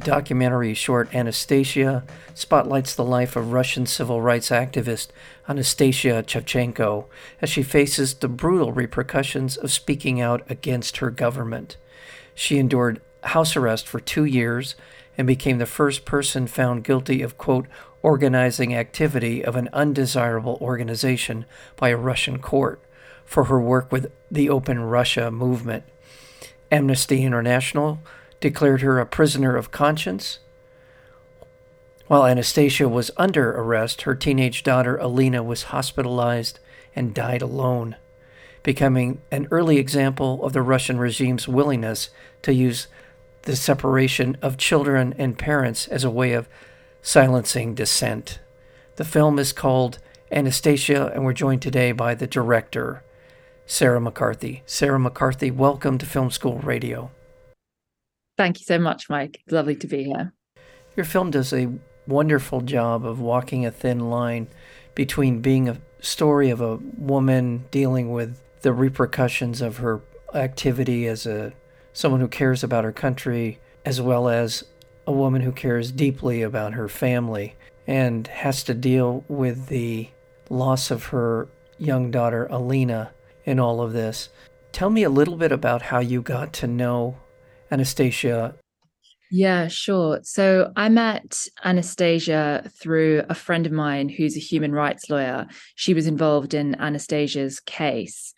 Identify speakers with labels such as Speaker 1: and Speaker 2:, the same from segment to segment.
Speaker 1: Documentary short Anastasia spotlights the life of Russian civil rights activist Anastasia Shevchenko as she faces the brutal repercussions of speaking out against her government. She endured house arrest for two years and became the first person found guilty of, quote, organizing activity of an undesirable organization by a Russian court for her work with the Open Russia movement. Amnesty International declared her a prisoner of conscience. While Anastasia was under arrest, her teenage daughter Alina was hospitalized and died alone, becoming an early example of the Russian regime's willingness to use the separation of children and parents as a way of silencing dissent. The film is called Anastasia, and we're joined today by the director, Sarah McCarthy. Sarah McCarthy, welcome to Film School Radio.
Speaker 2: Thank you so much, Mike. It's lovely to be here.
Speaker 1: Your film does a wonderful job of walking a thin line between being a story of a woman dealing with the repercussions of her activity as a someone who cares about her country as well as a woman who cares deeply about her family and has to deal with the loss of her young daughter Alina in all of this. Tell me a little bit about how you got to know Anastasia?
Speaker 2: Yeah, sure. So I met Anastasia through a friend of mine who's a human rights lawyer. She was involved in Anastasia's case.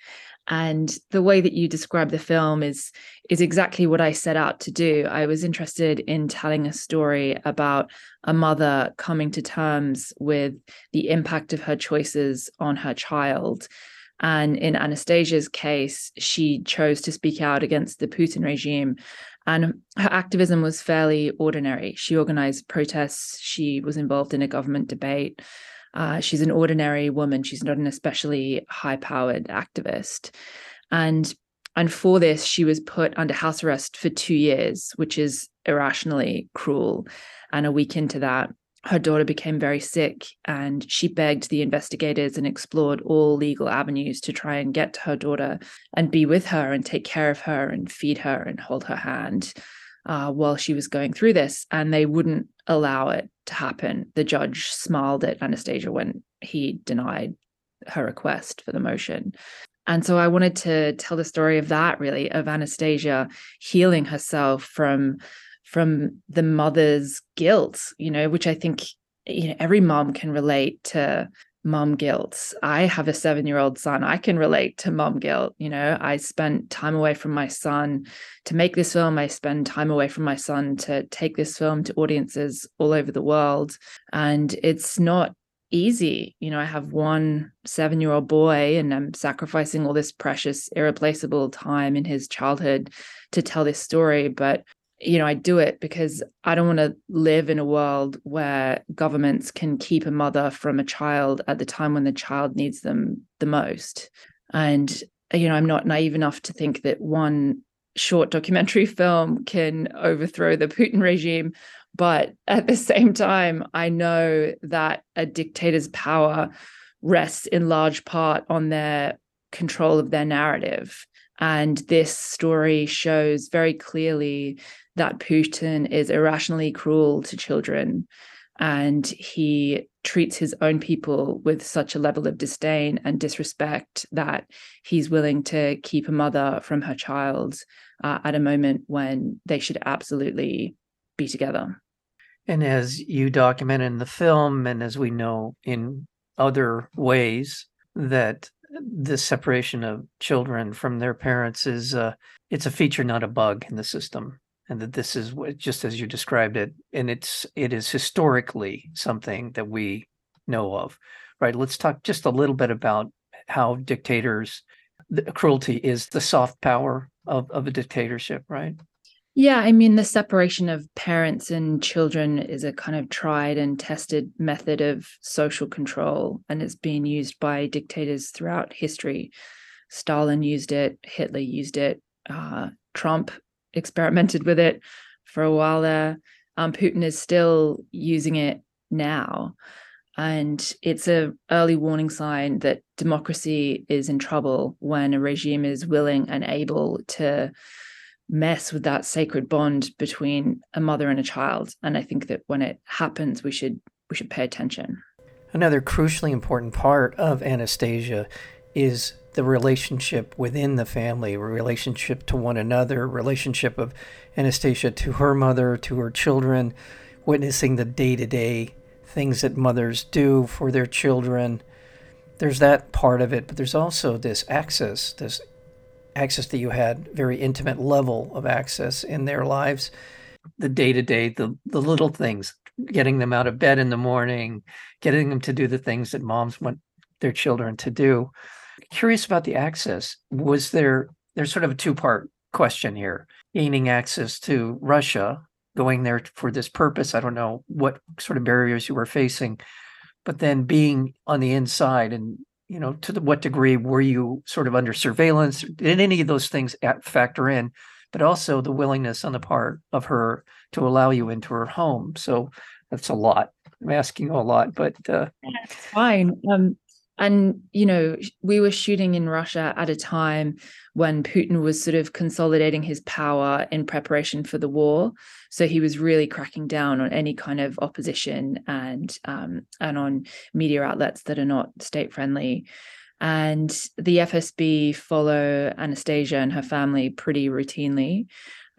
Speaker 2: And the way that you describe the film is is exactly what I set out to do. I was interested in telling a story about a mother coming to terms with the impact of her choices on her child and in Anastasia's case, she chose to speak out against the Putin regime. And her activism was fairly ordinary. She organized protests, she was involved in a government debate. Uh, she's an ordinary woman. She's not an especially high powered activist. And and for this, she was put under house arrest for two years, which is irrationally cruel. And a week into that, her daughter became very sick and she begged the investigators and explored all legal avenues to try and get to her daughter and be with her and take care of her and feed her and hold her hand uh, while she was going through this. And they wouldn't allow it to happen. The judge smiled at Anastasia when he denied her request for the motion. And so I wanted to tell the story of that, really, of Anastasia healing herself from from the mother's guilt, you know, which I think you know every mom can relate to mom guilt. I have a 7-year-old son. I can relate to mom guilt, you know. I spent time away from my son to make this film. I spend time away from my son to take this film to audiences all over the world, and it's not easy. You know, I have one seven year old boy and I'm sacrificing all this precious, irreplaceable time in his childhood to tell this story. But you know, I do it because I don't want to live in a world where governments can keep a mother from a child at the time when the child needs them the most. And, you know, I'm not naive enough to think that one short documentary film can overthrow the Putin regime. But at the same time, I know that a dictator's power rests in large part on their control of their narrative. And this story shows very clearly that Putin is irrationally cruel to children and he treats his own people with such a level of disdain and disrespect that he's willing to keep a mother from her child uh, at a moment when they should absolutely be together.
Speaker 1: And as you document in the film, and as we know in other ways, that the separation of children from their parents is uh, it's a feature, not a bug in the system and that this is just as you described it and it's it is historically something that we know of right? Let's talk just a little bit about how dictators the cruelty is the soft power of, of a dictatorship right?
Speaker 2: Yeah i mean the separation of parents and children is a kind of tried and tested method of social control and it's been used by dictators throughout history. Stalin used it, Hitler used it, uh, Trump experimented with it for a while there. Um, Putin is still using it now. And it's a early warning sign that democracy is in trouble when a regime is willing and able to mess with that sacred bond between a mother and a child. And I think that when it happens, we should we should pay attention.
Speaker 1: Another crucially important part of Anastasia is the relationship within the family, relationship to one another, relationship of Anastasia to her mother, to her children, witnessing the day to day things that mothers do for their children. There's that part of it, but there's also this access, this access that you had, very intimate level of access in their lives, the day to day, the the little things, getting them out of bed in the morning, getting them to do the things that moms want their children to do. Curious about the access. Was there there's sort of a two-part question here. Gaining access to Russia going there for this purpose. I don't know what sort of barriers you were facing, but then being on the inside and you know to the, what degree were you sort of under surveillance? Did any of those things factor in? But also the willingness on the part of her to allow you into her home. So that's a lot. I'm asking a lot, but uh,
Speaker 2: fine. Um, and, you know, we were shooting in Russia at a time when Putin was sort of consolidating his power in preparation for the war. So he was really cracking down on any kind of opposition and um, and on media outlets that are not state friendly. And the FSB follow Anastasia and her family pretty routinely.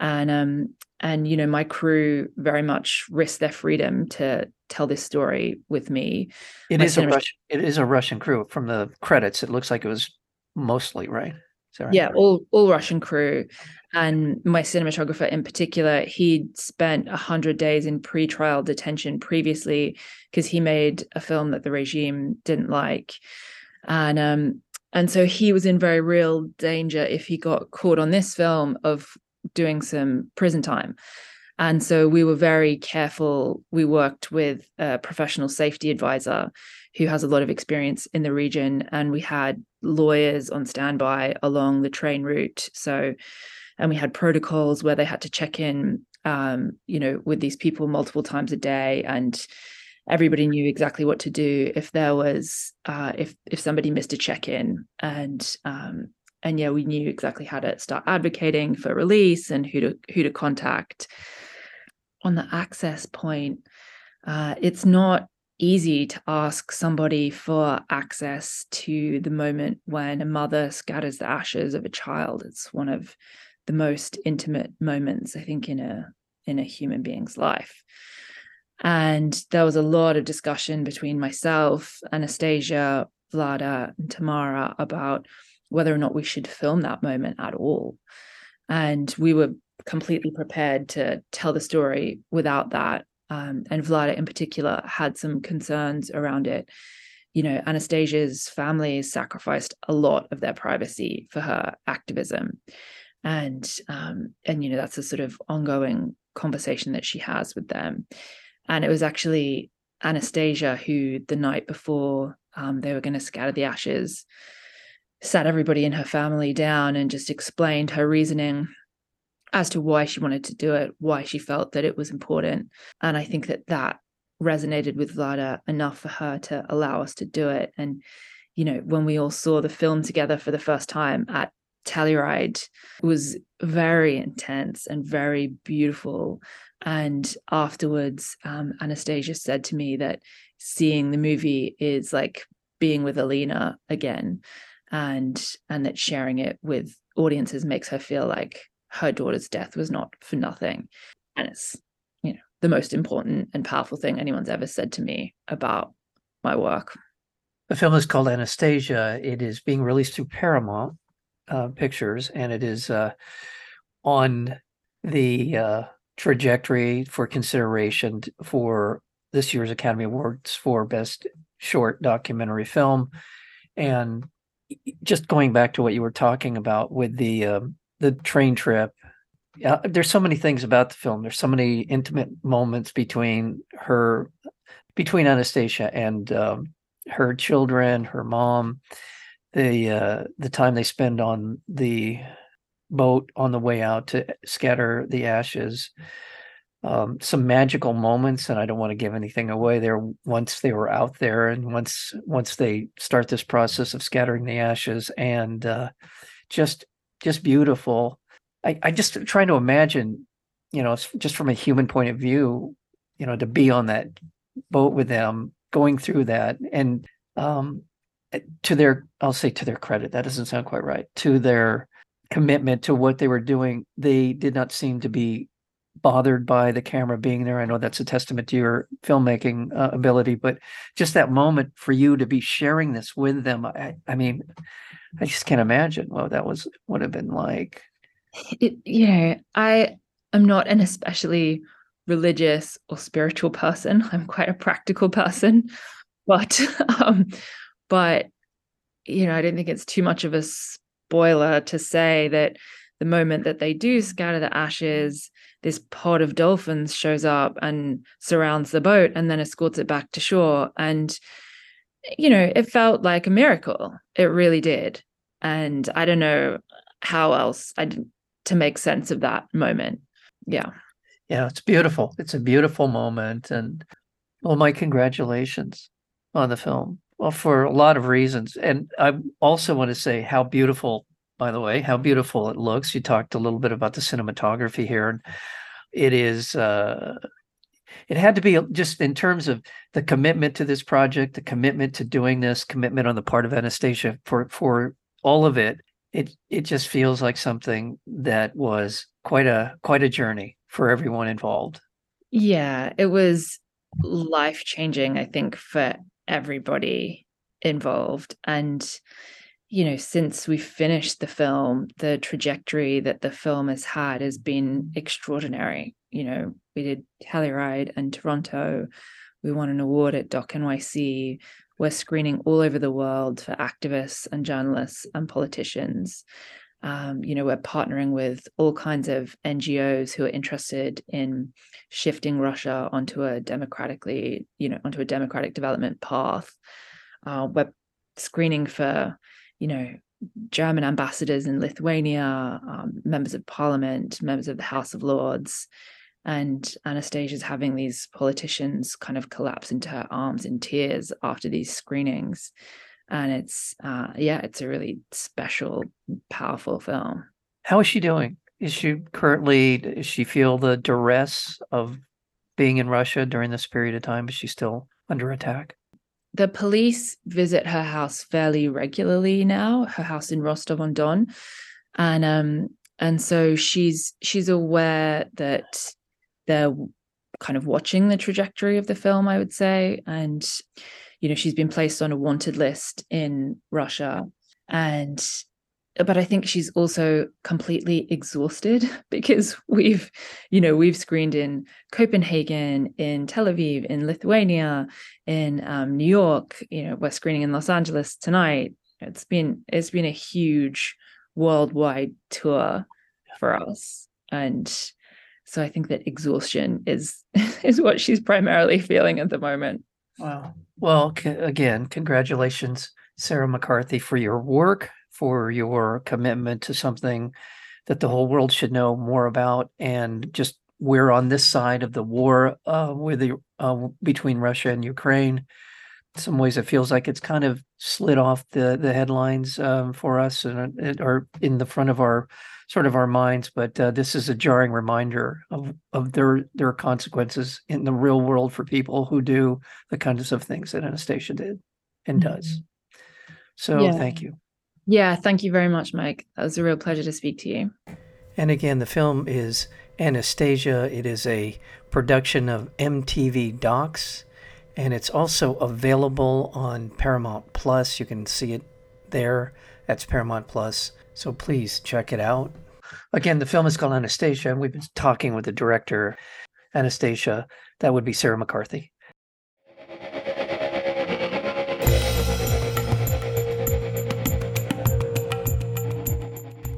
Speaker 2: And um, and you know my crew very much risk their freedom to tell this story with me
Speaker 1: It is a Russian, it is a Russian crew from the credits. It looks like it was mostly right.
Speaker 2: right? Yeah, all all Russian crew, and my cinematographer in particular. He'd spent a hundred days in pre-trial detention previously because he made a film that the regime didn't like, and um and so he was in very real danger if he got caught on this film of doing some prison time. And so we were very careful. We worked with a professional safety advisor who has a lot of experience in the region, and we had lawyers on standby along the train route. So, and we had protocols where they had to check in, um, you know, with these people multiple times a day, and everybody knew exactly what to do if there was uh, if if somebody missed a check in, and um, and yeah, we knew exactly how to start advocating for release and who to who to contact. On the access point, uh, it's not easy to ask somebody for access to the moment when a mother scatters the ashes of a child. It's one of the most intimate moments, I think, in a in a human being's life. And there was a lot of discussion between myself, Anastasia, Vlada, and Tamara about whether or not we should film that moment at all. And we were completely prepared to tell the story without that. Um, and Vlada, in particular, had some concerns around it. You know, Anastasia's family sacrificed a lot of their privacy for her activism, and um, and you know that's a sort of ongoing conversation that she has with them. And it was actually Anastasia who, the night before um, they were going to scatter the ashes, sat everybody in her family down and just explained her reasoning as to why she wanted to do it, why she felt that it was important. And I think that that resonated with Vlada enough for her to allow us to do it. And, you know, when we all saw the film together for the first time at Telluride, it was very intense and very beautiful. And afterwards, um, Anastasia said to me that seeing the movie is like being with Alina again and and that sharing it with audiences makes her feel like her daughter's death was not for nothing. And it's you know the most important and powerful thing anyone's ever said to me about my work.
Speaker 1: The film is called anastasia. It is being released through paramount uh, pictures and it is uh, on the uh, trajectory for consideration for this year's academy awards for best short documentary film. And just going back to what you were talking about with the um, the train trip yeah, there's so many things about the film there's so many intimate moments between her between anastasia and um, her children her mom the uh, the time they spend on the boat on the way out to scatter the ashes. Um, some magical moments, and I don't want to give anything away there. Once they were out there, and once once they start this process of scattering the ashes, and uh, just just beautiful. I, I just trying to imagine, you know, just from a human point of view, you know, to be on that boat with them, going through that, and um, to their, I'll say to their credit, that doesn't sound quite right. To their commitment to what they were doing, they did not seem to be bothered by the camera being there. I know that's a testament to your filmmaking uh, ability, but just that moment for you to be sharing this with them, I, I mean, I just can't imagine what that was would have been like.
Speaker 2: It, you know, I am not an especially religious or spiritual person. I'm quite a practical person, but um, but you know, I don't think it's too much of a spoiler to say that the moment that they do scatter the ashes, this pod of dolphins shows up and surrounds the boat and then escorts it back to shore. And, you know, it felt like a miracle. It really did. And I don't know how else I to make sense of that moment. Yeah.
Speaker 1: Yeah, it's beautiful. It's a beautiful moment. And well, my congratulations on the film. Well, for a lot of reasons. And I also want to say how beautiful by the way, how beautiful it looks. You talked a little bit about the cinematography here, and it is. Uh, it had to be just in terms of the commitment to this project, the commitment to doing this, commitment on the part of Anastasia for for all of it. It it just feels like something that was quite a quite a journey for everyone involved.
Speaker 2: Yeah, it was life changing. I think for everybody involved, and you know, since we finished the film, the trajectory that the film has had has been extraordinary. You know, we did Telluride and Toronto. We won an award at Doc NYC. We're screening all over the world for activists and journalists and politicians. Um, you know, we're partnering with all kinds of NGOs who are interested in shifting Russia onto a democratically, you know, onto a democratic development path. Uh, we're screening for you know, German ambassadors in Lithuania, um, members of parliament, members of the House of Lords. And Anastasia's having these politicians kind of collapse into her arms in tears after these screenings. And it's, uh, yeah, it's a really special, powerful film.
Speaker 1: How is she doing? Is she currently, does she feel the duress of being in Russia during this period of time? Is she still under attack?
Speaker 2: The police visit her house fairly regularly now, her house in Rostov on Don. And um and so she's she's aware that they're kind of watching the trajectory of the film, I would say. And, you know, she's been placed on a wanted list in Russia. And but I think she's also completely exhausted because we've, you know, we've screened in Copenhagen, in Tel Aviv, in Lithuania, in um, New York. You know, we're screening in Los Angeles tonight. It's been it's been a huge worldwide tour for us, and so I think that exhaustion is is what she's primarily feeling at the moment.
Speaker 1: Wow. Well, c- again, congratulations, Sarah McCarthy, for your work for your commitment to something that the whole world should know more about and just we're on this side of the war uh, with the uh, between Russia and Ukraine. In some ways, it feels like it's kind of slid off the the headlines um, for us and it, or in the front of our sort of our minds. But uh, this is a jarring reminder of of their their consequences in the real world for people who do the kinds of things that Anastasia did and does. Mm-hmm. So, yeah. thank you.
Speaker 2: Yeah, thank you very much, Mike. That was a real pleasure to speak to you.
Speaker 1: And again, the film is Anastasia. It is a production of MTV Docs, and it's also available on Paramount Plus. You can see it there. That's Paramount Plus. So please check it out. Again, the film is called Anastasia, and we've been talking with the director, Anastasia. That would be Sarah McCarthy.